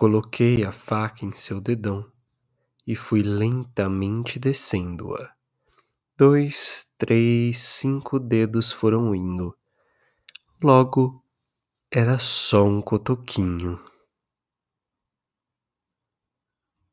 Coloquei a faca em seu dedão e fui lentamente descendo-a. Dois, três, cinco dedos foram indo. Logo, era só um cotoquinho.